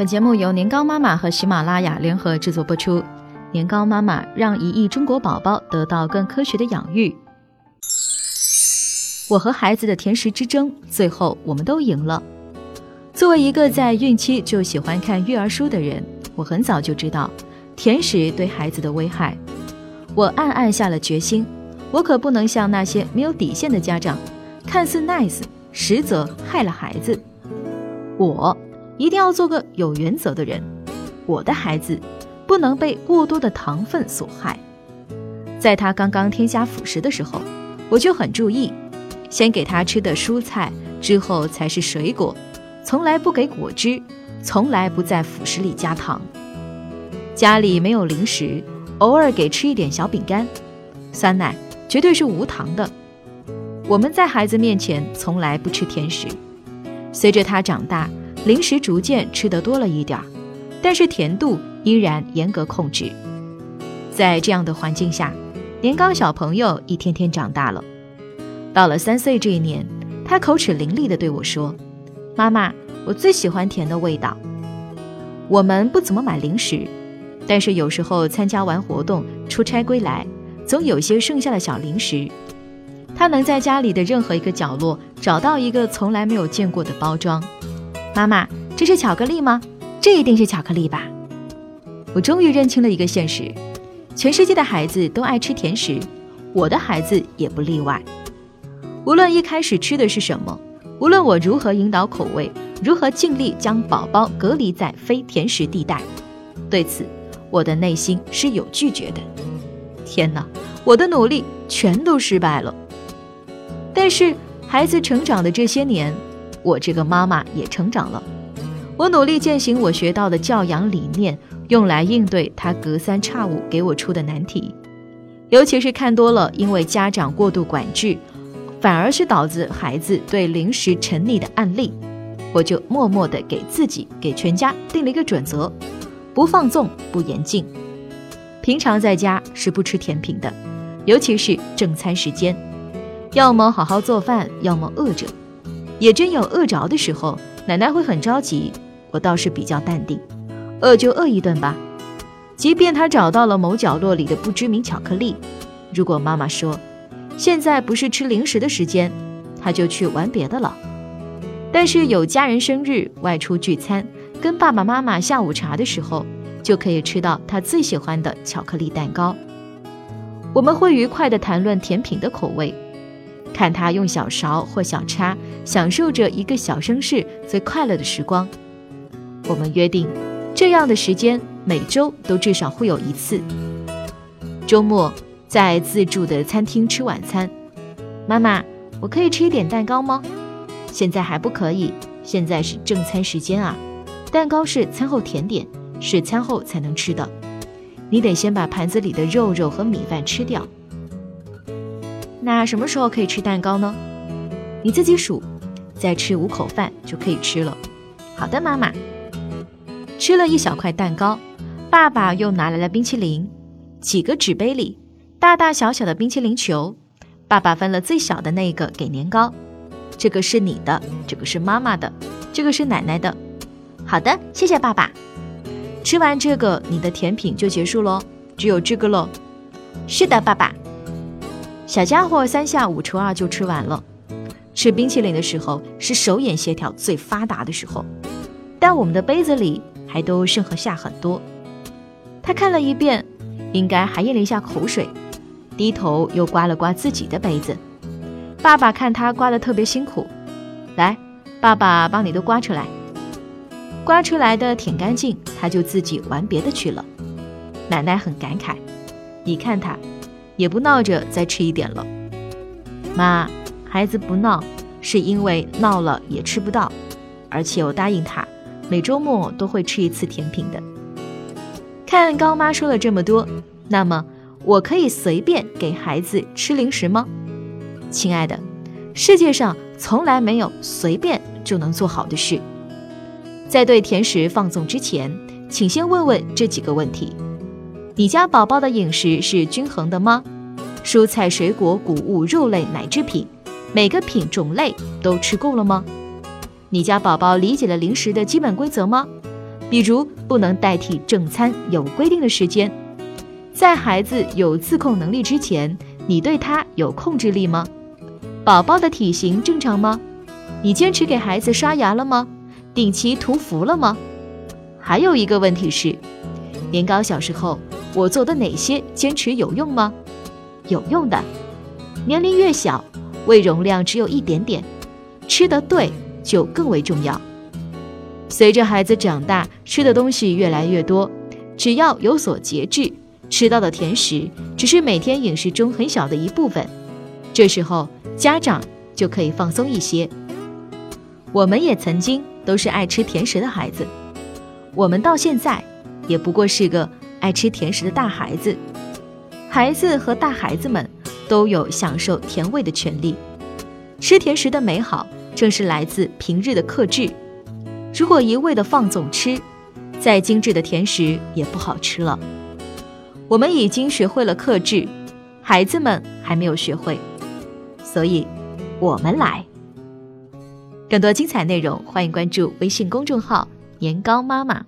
本节目由年糕妈妈和喜马拉雅联合制作播出。年糕妈妈让一亿中国宝宝得到更科学的养育。我和孩子的甜食之争，最后我们都赢了。作为一个在孕期就喜欢看育儿书的人，我很早就知道甜食对孩子的危害。我暗暗下了决心，我可不能像那些没有底线的家长，看似 nice，实则害了孩子。我一定要做个有原则的人。我的孩子。不能被过多的糖分所害。在他刚刚添加辅食的时候，我就很注意，先给他吃的蔬菜，之后才是水果，从来不给果汁，从来不在辅食里加糖。家里没有零食，偶尔给吃一点小饼干，酸奶绝对是无糖的。我们在孩子面前从来不吃甜食。随着他长大，零食逐渐吃得多了一点儿，但是甜度。依然严格控制，在这样的环境下，年糕小朋友一天天长大了。到了三岁这一年，他口齿伶俐地对我说：“妈妈，我最喜欢甜的味道。”我们不怎么买零食，但是有时候参加完活动、出差归来，总有些剩下的小零食。他能在家里的任何一个角落找到一个从来没有见过的包装。妈妈，这是巧克力吗？这一定是巧克力吧。我终于认清了一个现实：全世界的孩子都爱吃甜食，我的孩子也不例外。无论一开始吃的是什么，无论我如何引导口味，如何尽力将宝宝隔离在非甜食地带，对此我的内心是有拒绝的。天哪，我的努力全都失败了。但是孩子成长的这些年，我这个妈妈也成长了。我努力践行我学到的教养理念。用来应对他隔三差五给我出的难题，尤其是看多了因为家长过度管制，反而是导致孩子对零食沉溺的案例，我就默默地给自己、给全家定了一个准则：不放纵，不严禁。平常在家是不吃甜品的，尤其是正餐时间，要么好好做饭，要么饿着。也真有饿着的时候，奶奶会很着急，我倒是比较淡定。饿就饿一顿吧，即便他找到了某角落里的不知名巧克力，如果妈妈说现在不是吃零食的时间，他就去玩别的了。但是有家人生日、外出聚餐、跟爸爸妈妈下午茶的时候，就可以吃到他最喜欢的巧克力蛋糕。我们会愉快地谈论甜品的口味，看他用小勺或小叉，享受着一个小绅士最快乐的时光。我们约定。这样的时间每周都至少会有一次。周末在自助的餐厅吃晚餐，妈妈，我可以吃一点蛋糕吗？现在还不可以，现在是正餐时间啊。蛋糕是餐后甜点，是餐后才能吃的。你得先把盘子里的肉肉和米饭吃掉。那什么时候可以吃蛋糕呢？你自己数，再吃五口饭就可以吃了。好的，妈妈。吃了一小块蛋糕，爸爸又拿来了冰淇淋，几个纸杯里，大大小小的冰淇淋球，爸爸分了最小的那个给年糕，这个是你的，这个是妈妈的，这个是奶奶的。好的，谢谢爸爸。吃完这个，你的甜品就结束喽，只有这个喽。是的，爸爸。小家伙三下五除二就吃完了。吃冰淇淋的时候是手眼协调最发达的时候，但我们的杯子里。还都剩和下很多，他看了一遍，应该还咽了一下口水，低头又刮了刮自己的杯子。爸爸看他刮得特别辛苦，来，爸爸帮你都刮出来。刮出来的挺干净，他就自己玩别的去了。奶奶很感慨，你看他，也不闹着再吃一点了。妈，孩子不闹，是因为闹了也吃不到，而且我答应他。每周末都会吃一次甜品的。看高妈说了这么多，那么我可以随便给孩子吃零食吗？亲爱的，世界上从来没有随便就能做好的事。在对甜食放纵之前，请先问问这几个问题：你家宝宝的饮食是均衡的吗？蔬菜、水果、谷物、肉类、奶制品，每个品种类都吃够了吗？你家宝宝理解了零食的基本规则吗？比如不能代替正餐有规定的时间。在孩子有自控能力之前，你对他有控制力吗？宝宝的体型正常吗？你坚持给孩子刷牙了吗？定期涂氟了吗？还有一个问题是，年糕小时候我做的哪些坚持有用吗？有用的。年龄越小，胃容量只有一点点，吃得对就更为重要。随着孩子长大，吃的东西越来越多，只要有所节制，吃到的甜食只是每天饮食中很小的一部分。这时候家长就可以放松一些。我们也曾经都是爱吃甜食的孩子，我们到现在也不过是个爱吃甜食的大孩子。孩子和大孩子们。都有享受甜味的权利。吃甜食的美好，正是来自平日的克制。如果一味的放纵吃，再精致的甜食也不好吃了。我们已经学会了克制，孩子们还没有学会，所以，我们来。更多精彩内容，欢迎关注微信公众号“年糕妈妈”。